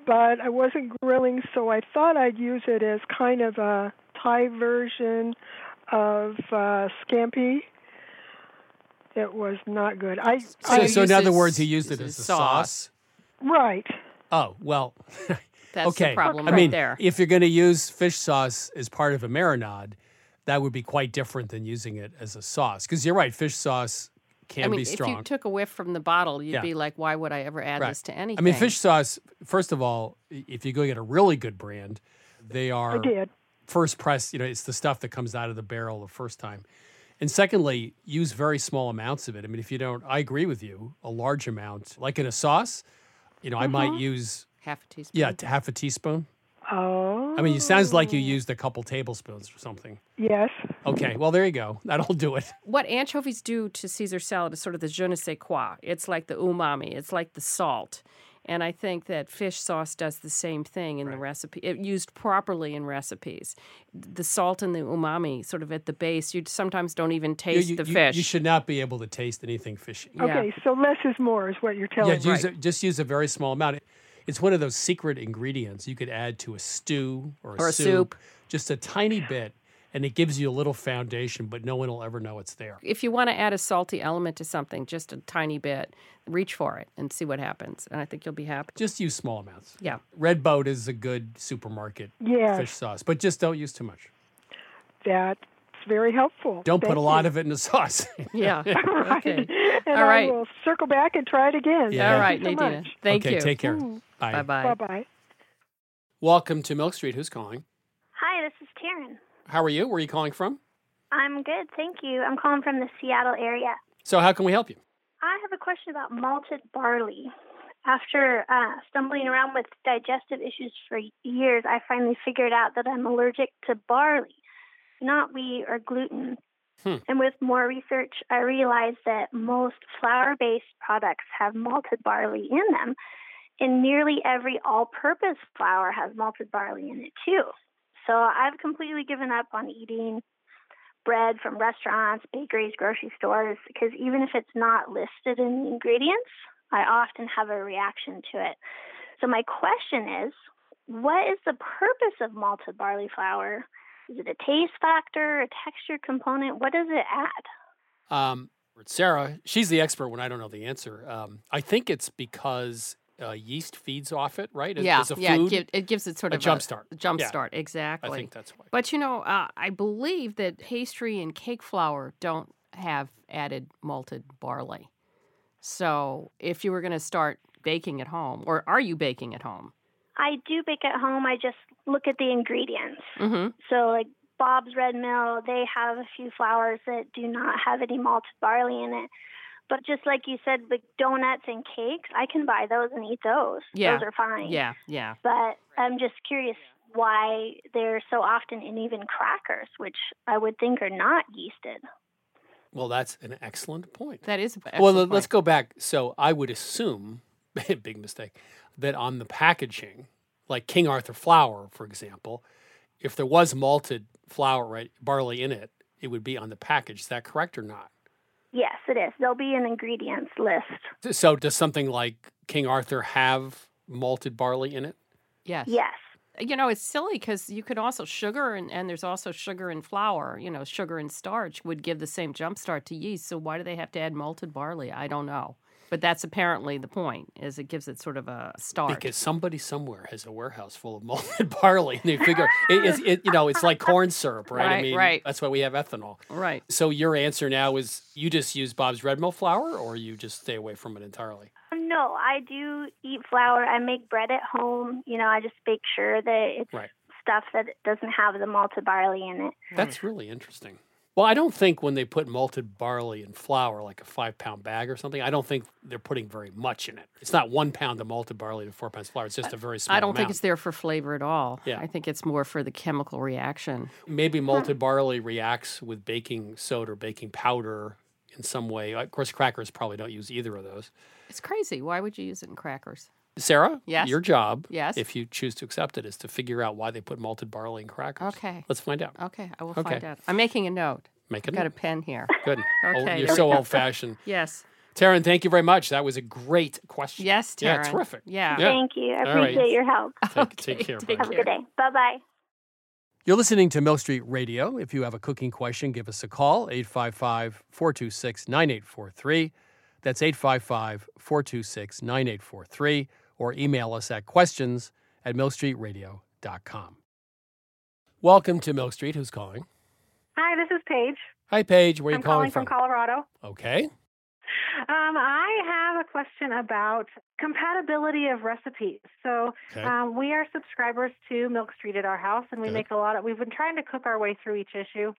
but I wasn't grilling, so I thought I'd use it as kind of a Thai version of uh, scampi. It was not good. I, So, I so in other words, he used it as a sauce. right. Oh well. *laughs* That's the okay. problem I right mean, there. if you're going to use fish sauce as part of a marinade, that would be quite different than using it as a sauce. Because you're right, fish sauce can be strong. I mean, be if you took a whiff from the bottle, you'd Yeah. be like, why would I ever add Right. this to anything? I mean, fish sauce. First of all, if you go get a really good brand, they are did. first press. You know, it's the stuff that comes out of the barrel the first time. And secondly, use very small amounts of it. I mean, if you don't, I agree with you. A large amount, like in a sauce, you know, I might Mhm. use half a teaspoon. yeah, half a teaspoon. Oh. I mean, it sounds like you used a couple tablespoons or something. Yes. Okay, well there you go. That'll do it. *laughs* What anchovies do to Caesar salad is sort of the je ne sais quoi. It's like the umami, it's like the salt. And I think that fish sauce does the same thing in the recipe, it used properly in recipes. The salt and the umami, sort of at the base, you sometimes don't even taste you, the you- fish. You should not be able to taste anything fishy. Okay, so less is more is what you're telling yeah, me. use a, just use a very small amount. It's one of those secret ingredients you could add to a stew or a, Or a soup. just a tiny bit, and it gives you a little foundation, but no one will ever know it's there. if you want to add a salty element to something, just a tiny bit, reach for it and see what happens. And I think you'll be happy. Just use small amounts. Yeah. Red Boat is a good supermarket Yes. fish sauce, but just don't use too much. That's very helpful. Don't put Thank a lot you. of it in the *laughs* sauce. Yeah. right. *laughs* Okay. And All right. I will circle back and try it again. Yeah. All right, Thank you so Nadina. much. Thank okay, you. take care. Mm. Bye. Bye Bye bye. bye. Welcome to Milk Street. Who's calling? Hi, this is Taryn. How are you? Where are you calling from? I'm good, thank you. I'm calling from the Seattle area. So, how can we help you? I have a question about malted barley. After uh, stumbling around with digestive issues for years, I finally figured out that I'm allergic to barley, not wheat or gluten. Hmm. And with more research, I realized that most flour based products have malted barley in them, and nearly every all purpose flour has malted barley in it too. So I've completely given up on eating bread from restaurants, bakeries, grocery stores, because even if it's not listed in the ingredients, I often have a reaction to it. So my question is, what is the purpose of malted barley flour? Is it a taste factor, a texture component? What does it add? Um, Sara, she's the expert when I don't know the answer. Um, I think it's because uh, yeast feeds off it, right? As, yeah, as a yeah. It, give, it gives it sort of a of jump start. Jump Yeah. start, exactly. I think that's why. But you know, uh, I believe that pastry and cake flour don't have added malted barley. So if you were going to start baking at home, or are you baking at home? I do bake at home. I just look at the ingredients. Mm-hmm. So, like Bob's Red Mill, they have a few flours that do not have any malted barley in it. But just like you said, with donuts and cakes, I can buy those and eat those. Yeah. Those are fine. Yeah, yeah. But I'm just curious why they're so often in even crackers, which I would think are not yeasted. Well, that's an excellent point. That is an well, excellent let's go back. So I would assume, *laughs* big mistake, that on the packaging, like King Arthur flour, for example, if there was malted flour, right, barley in it, it would be on the package. Is that correct or not? Yes, it is. There'll be an ingredients list. So does something like King Arthur have malted barley in it? Yes. Yes. Uh, you know, it's silly because you could also sugar and, and there's also sugar and flour. You know, sugar and starch would give the same jump start to yeast. So why do they have to add malted barley? I don't know. But that's apparently the point, is it gives it sort of a start. Because somebody somewhere has a warehouse full of *laughs* malted barley, and they figure it, it's it, you know it's like corn syrup, right? I mean, right. that's why we have ethanol. Right. So your answer now is you just use Bob's red mill flour, or you just stay away from it entirely. No, I do eat flour. I make bread at home. You know, I just make sure that it's Right. stuff that doesn't have the malted barley in it. That's really interesting. Well, I don't think when they put malted barley in flour, like a five pound bag or something, I don't think they're putting very much in it. It's not one pound of malted barley to four pounds of flour. It's just a very small amount. I don't think it's there for flavor at all. Yeah. I think it's more for the chemical reaction. Maybe hmm. malted barley reacts with baking soda or baking powder in some way. Of course, crackers probably don't use either of those. It's crazy. Why would you use it in crackers? Sara, Yes? your job, Yes? if you choose to accept it, is to figure out why they put malted barley in crackers. Okay. Let's find out. Okay, I will Okay. find out. I'm making a note. Make I've a got a pen here. Good. *laughs* Oh, Okay, you're so old fashioned. *laughs* Yes. Taryn, thank you very much. That was a great question. Yes, Yeah, Taryn. terrific. Yeah. yeah. Thank you. I All right. appreciate your help. Take, take care. bye. Have a good day. Bye bye. You're listening to Milk Street Radio. If you have a cooking question, give us a call, 855 426 9843. That's 855 426 9843. Or email us at questions at milkstreetradio.com. Welcome to Milk Street. Who's calling? Hi, this is Paige. Hi, Paige. Where are you calling from? I'm calling, calling from Colorado. Okay. Um, I have a question about compatibility of recipes. So Okay. um, we are subscribers to Milk Street at our house, and we make a lot of. We've been trying to cook our way through each issue,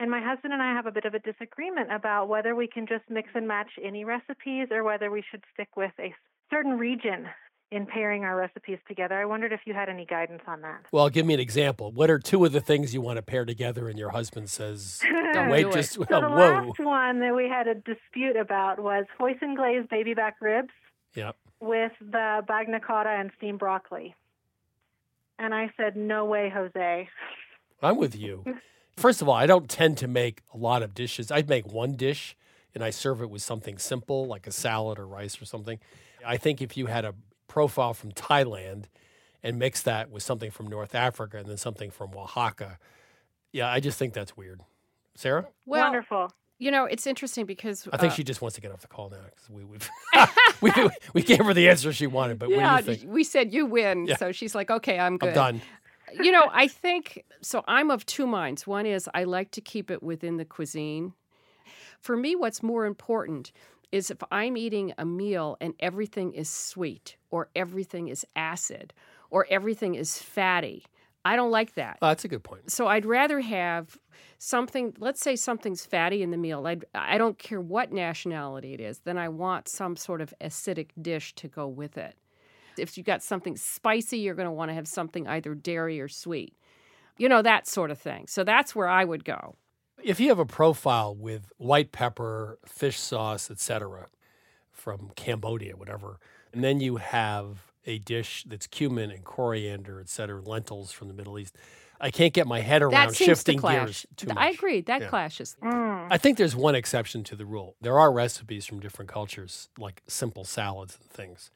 and my husband and I have a bit of a disagreement about whether we can just mix and match any recipes or whether we should stick with a certain region in pairing our recipes together. I wondered if you had any guidance on that. Well, give me an example. What are two of the things you want to pair together and your husband says, *laughs* no, wait, just, so *laughs* the whoa. last one that we had a dispute about was hoisin glazed baby back ribs Yep. with the bagna cauda and steamed broccoli. And I said, "No way, Jose." *laughs* I'm with you. First of all, I don't tend to make a lot of dishes. I'd make one dish and I serve it with something simple like a salad or rice or something. I think if you had a profile from Thailand and mix that with something from North Africa and then something from Oaxaca, yeah, I just think that's weird. Sara? Well, Wonderful. You know, it's interesting because I think uh, she just wants to get off the call now because we, we've *laughs* we, we gave her the answer she wanted. But yeah, what do you think? we said you win, Yeah. so she's like, okay, I'm good. I'm done. you know, I think so. I'm of two minds. One is I like to keep it within the cuisine. For me, what's more important is if I'm eating a meal and everything is sweet or everything is acid or everything is fatty. I don't like that. Oh, that's a good point. So I'd rather have something. Let's say something's fatty in the meal. I'd, I don't care what nationality it is. Then I want some sort of acidic dish to go with it. If you got something spicy, you're going to want to have something either dairy or sweet. You know that sort of thing. So that's where I would go. If you have a profile with white pepper, fish sauce, etc., from Cambodia, whatever, and then you have a dish that's cumin and coriander, etc., lentils from the Middle East, I can't get my head around that shifting to gears too much. I agree. That Yeah. clashes. Mm. I think there's one exception to the rule. There are recipes from different cultures, like simple salads and things.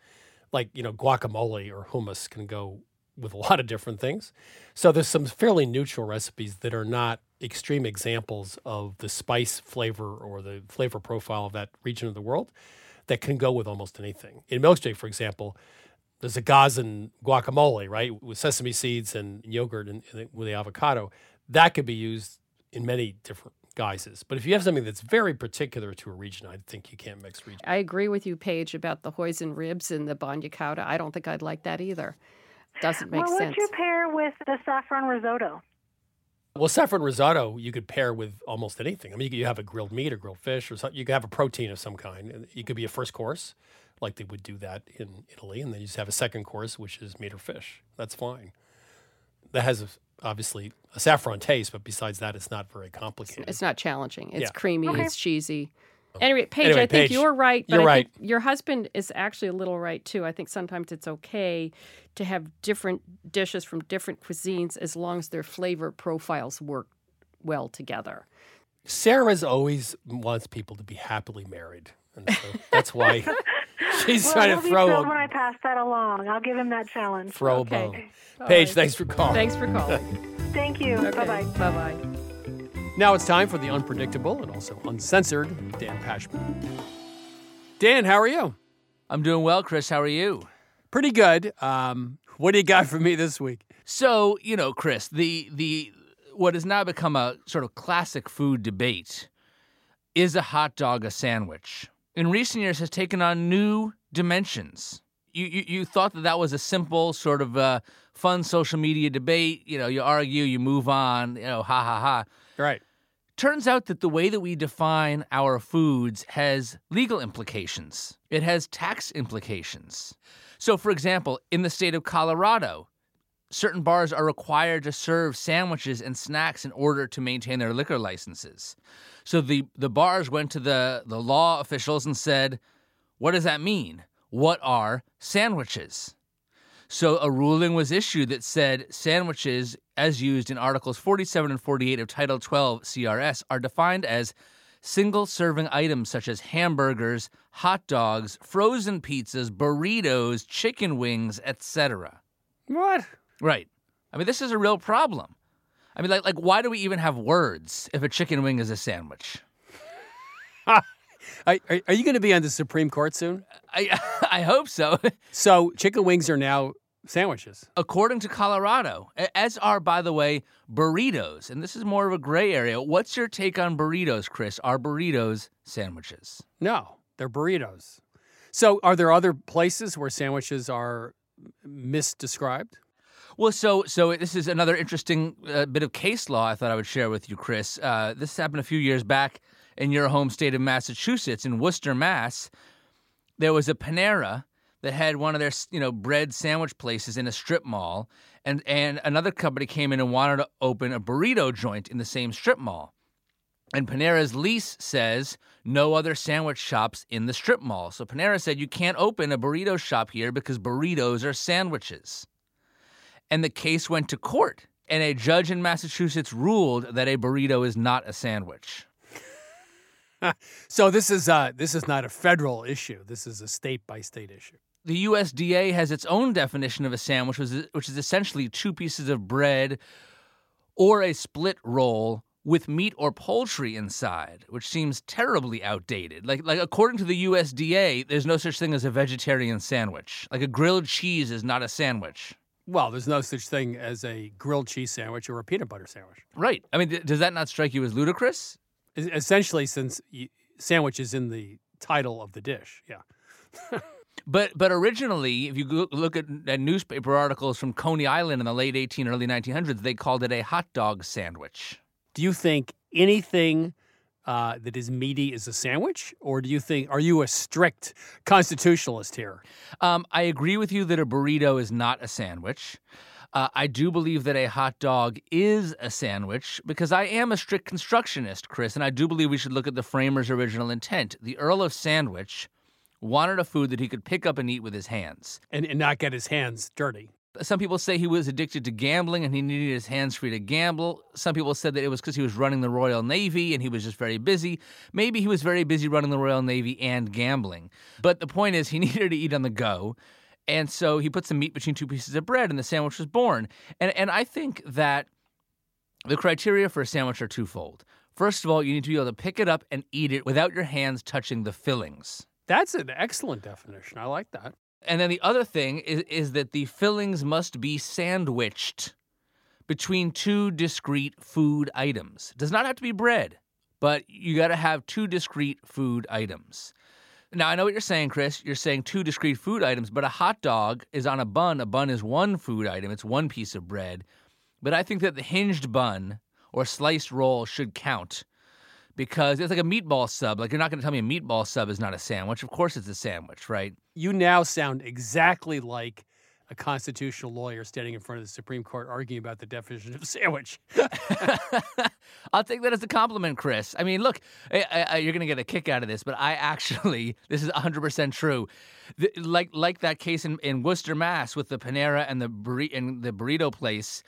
Like, you know, guacamole or hummus can go with a lot of different things. So there's some fairly neutral recipes that are not extreme examples of the spice flavor or the flavor profile of that region of the world that can go with almost anything. In Milk Street, for example, there's a Gazan guacamole, right, with sesame seeds and yogurt and, and with the avocado. That could be used in many different guises. But if you have something that's very particular to a region, I think you can't mix regions. I agree with you, Paige, about the hoisin ribs and the bagna cauda. I don't think I'd like that either. Doesn't make what sense. What would you pair with the saffron risotto? Well, saffron risotto you could pair with almost anything. I mean, you could have a grilled meat or grilled fish, or something. You could have a protein of some kind. and It could be a first course, like they would do that in Italy, and then you just have a second course, which is meat or fish. That's fine. That has a, obviously a saffron taste, but besides that, it's not very complicated. It's not challenging. It's Yeah. creamy. Okay. It's cheesy. Anyway, Paige, Anyway, I think Paige, you're right. But you're I right. Think your husband is actually a little right too. I think sometimes it's okay to have different dishes from different cuisines as long as their flavor profiles work well together. Sara's always wants people to be happily married, and so that's why *laughs* she's well, trying to throw thrilled a when I pass that along. I'll give him that challenge. throw a bone. Paige, thanks for calling. Thanks for calling. *laughs* Thank you. Bye bye. Bye bye. Now it's time for the unpredictable and also uncensored Dan Pashman. Dan, how are you? I'm doing well, Chris. How are you? Pretty good. Um, what do you got for me this week? So, you know, Chris, the the what has now become a sort of classic food debate is a hot dog a sandwich? In recent years has taken on new dimensions. You, you, you thought that that was a simple sort of uh, fun social media debate. You know, you argue, you move on. You know, ha ha ha. Right. Turns out that the way that we define our foods has legal implications. It has tax implications. So, for example, in the state of Colorado, certain bars are required to serve sandwiches and snacks in order to maintain their liquor licenses. So the, the bars went to the, the law officials and said, What does that mean? What are sandwiches? So a ruling was issued that said sandwiches, as used in Articles 47 and 48 of Title 12 CRS, are defined as single serving items such as hamburgers, hot dogs, frozen pizzas, burritos, chicken wings, etc. What? Right. I mean, this is a real problem. I mean, like, like, why do we even have words if a chicken wing is a sandwich? *laughs* are, are, you going to be on the Supreme Court soon? I *laughs* I hope so. *laughs* so chicken wings are now sandwiches, according to Colorado, as are, by the way, burritos. And this is more of a gray area. What's your take on burritos, Chris? Are burritos sandwiches? No, they're burritos. So, are there other places where sandwiches are misdescribed? Well, so so this is another interesting uh, bit of case law I thought I would share with you, Chris. Uh, this happened a few years back in your home state of Massachusetts, in Worcester, Mass. There was a Panera that had one of their you know bread sandwich places in a strip mall, and and another company came in and wanted to open a burrito joint in the same strip mall. And Panera's lease says no other sandwich shops in the strip mall. So Panera said you can't open a burrito shop here because burritos are sandwiches and the case went to court. And a judge in Massachusetts ruled that a burrito is not a sandwich. *laughs* so this is uh, this is not a federal issue. This is a state by state issue. The USDA has its own definition of a sandwich, which is, which is essentially two pieces of bread or a split roll with meat or poultry inside, which seems terribly outdated. Like like according to the USDA, there's no such thing as a vegetarian sandwich. Like a grilled cheese is not a sandwich. Well, there's no such thing as a grilled cheese sandwich or a peanut butter sandwich. Right. I mean, does that not strike you as ludicrous? Essentially, since sandwich is in the title of the dish, yeah. *laughs* but but originally, if you look at, at newspaper articles from Coney Island in the late 18, early 1900s, they called it a hot dog sandwich. Do you think anything uh, that is meaty is a sandwich, or do you think are you a strict constitutionalist here? Um, I agree with you that a burrito is not a sandwich. Uh, I do believe that a hot dog is a sandwich because I am a strict constructionist, Chris, and I do believe we should look at the framers' original intent. The Earl of Sandwich wanted a food that he could pick up and eat with his hands and, and not get his hands dirty. Some people say he was addicted to gambling and he needed his hands free to gamble. Some people said that it was because he was running the Royal Navy and he was just very busy. Maybe he was very busy running the Royal Navy and gambling. But the point is, he *laughs* needed to eat on the go. And so he put some meat between two pieces of bread and the sandwich was born. And, and I think that the criteria for a sandwich are twofold. First of all, you need to be able to pick it up and eat it without your hands touching the fillings. That's an excellent definition. I like that. And then the other thing is, is that the fillings must be sandwiched between two discrete food items. It does not have to be bread, but you got to have two discrete food items. Now, I know what you're saying, Chris. You're saying two discrete food items, but a hot dog is on a bun. A bun is one food item, it's one piece of bread. But I think that the hinged bun or sliced roll should count because it's like a meatball sub. Like, you're not going to tell me a meatball sub is not a sandwich. Of course, it's a sandwich, right? You now sound exactly like a constitutional lawyer standing in front of the Supreme Court arguing about the definition of sandwich. *laughs* I'll take that as a compliment, Chris. I mean, look, I, I, you're going to get a kick out of this, but I actually, *laughs* this is 100% true. The, like like that case in, in Worcester, Mass, with the Panera and the burri- and the burrito place.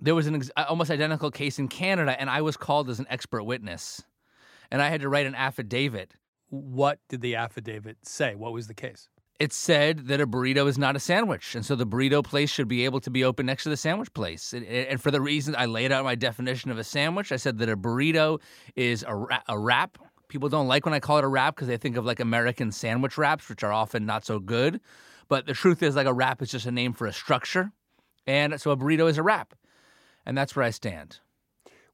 There was an ex- uh, almost identical case in Canada, and I was called as an expert witness, and I had to write an affidavit. What did the affidavit say? What was the case? It said that a burrito is not a sandwich, and so the burrito place should be able to be open next to the sandwich place. And for the reason I laid out my definition of a sandwich, I said that a burrito is a, a wrap People don't like when I call it a wrap because they think of like American sandwich wraps, which are often not so good. But the truth is, like a wrap is just a name for a structure. And so a burrito is a wrap. And that's where I stand.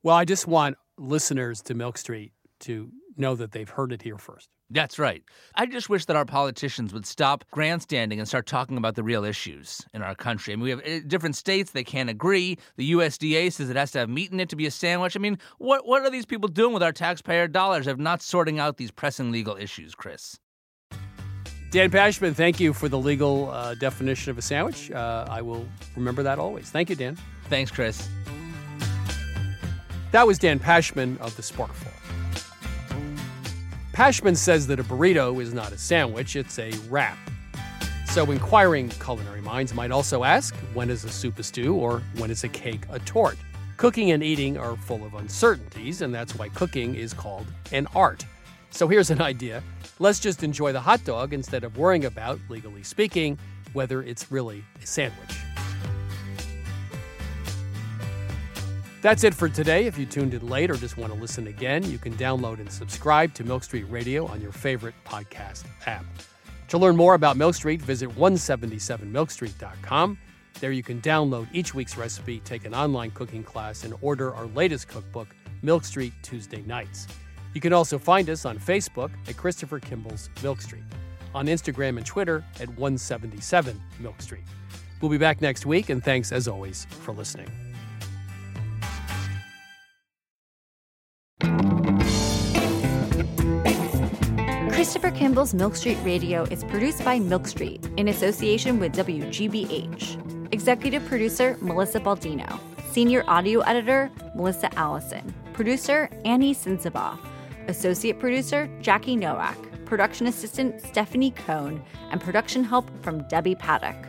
Well, I just want listeners to Milk Street to know that they've heard it here first. That's right. I just wish that our politicians would stop grandstanding and start talking about the real issues in our country. I mean, we have eh, different states, they can't agree. The USDA says it has to have meat in it to be a sandwich. I mean, what, what are these people doing with our taxpayer dollars of not sorting out these pressing legal issues, Chris? Dan Pashman, thank you for the legal uh, definition of a sandwich. Uh, I will remember that always. Thank you, Dan. Thanks, Chris. That was Dan Pashman of the Sporkful. Pashman says that a burrito is not a sandwich, it's a wrap. So, inquiring culinary minds might also ask when is a soup a stew or when is a cake a torte? Cooking and eating are full of uncertainties, and that's why cooking is called an art. So, here's an idea let's just enjoy the hot dog instead of worrying about, legally speaking, whether it's really a sandwich. That's it for today. If you tuned in late or just want to listen again, you can download and subscribe to Milk Street Radio on your favorite podcast app. To learn more about Milk Street, visit 177milkstreet.com. There you can download each week's recipe, take an online cooking class, and order our latest cookbook, Milk Street Tuesday Nights. You can also find us on Facebook at Christopher Kimball's Milk Street, on Instagram and Twitter at 177 Milk Street. We'll be back next week, and thanks as always for listening. Christopher Kimball's Milk Street Radio is produced by Milk Street in association with WGBH. Executive producer Melissa Baldino. Senior audio editor Melissa Allison. Producer Annie Sensabaugh. Associate producer Jackie Nowak. Production assistant Stephanie Cohn. And production help from Debbie Paddock.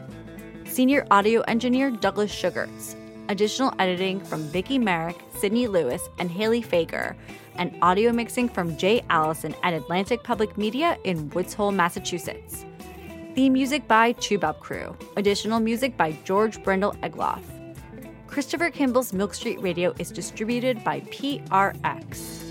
Senior audio engineer Douglas Sugarts. Additional editing from Vicki Merrick, Sydney Lewis, and Haley Fager and audio mixing from Jay Allison at Atlantic Public Media in Woods Hole, Massachusetts. Theme music by Toubab Krewe. Additional music by George Brandl Egloff. Christopher Kimball's Milk Street Radio is distributed by PRX.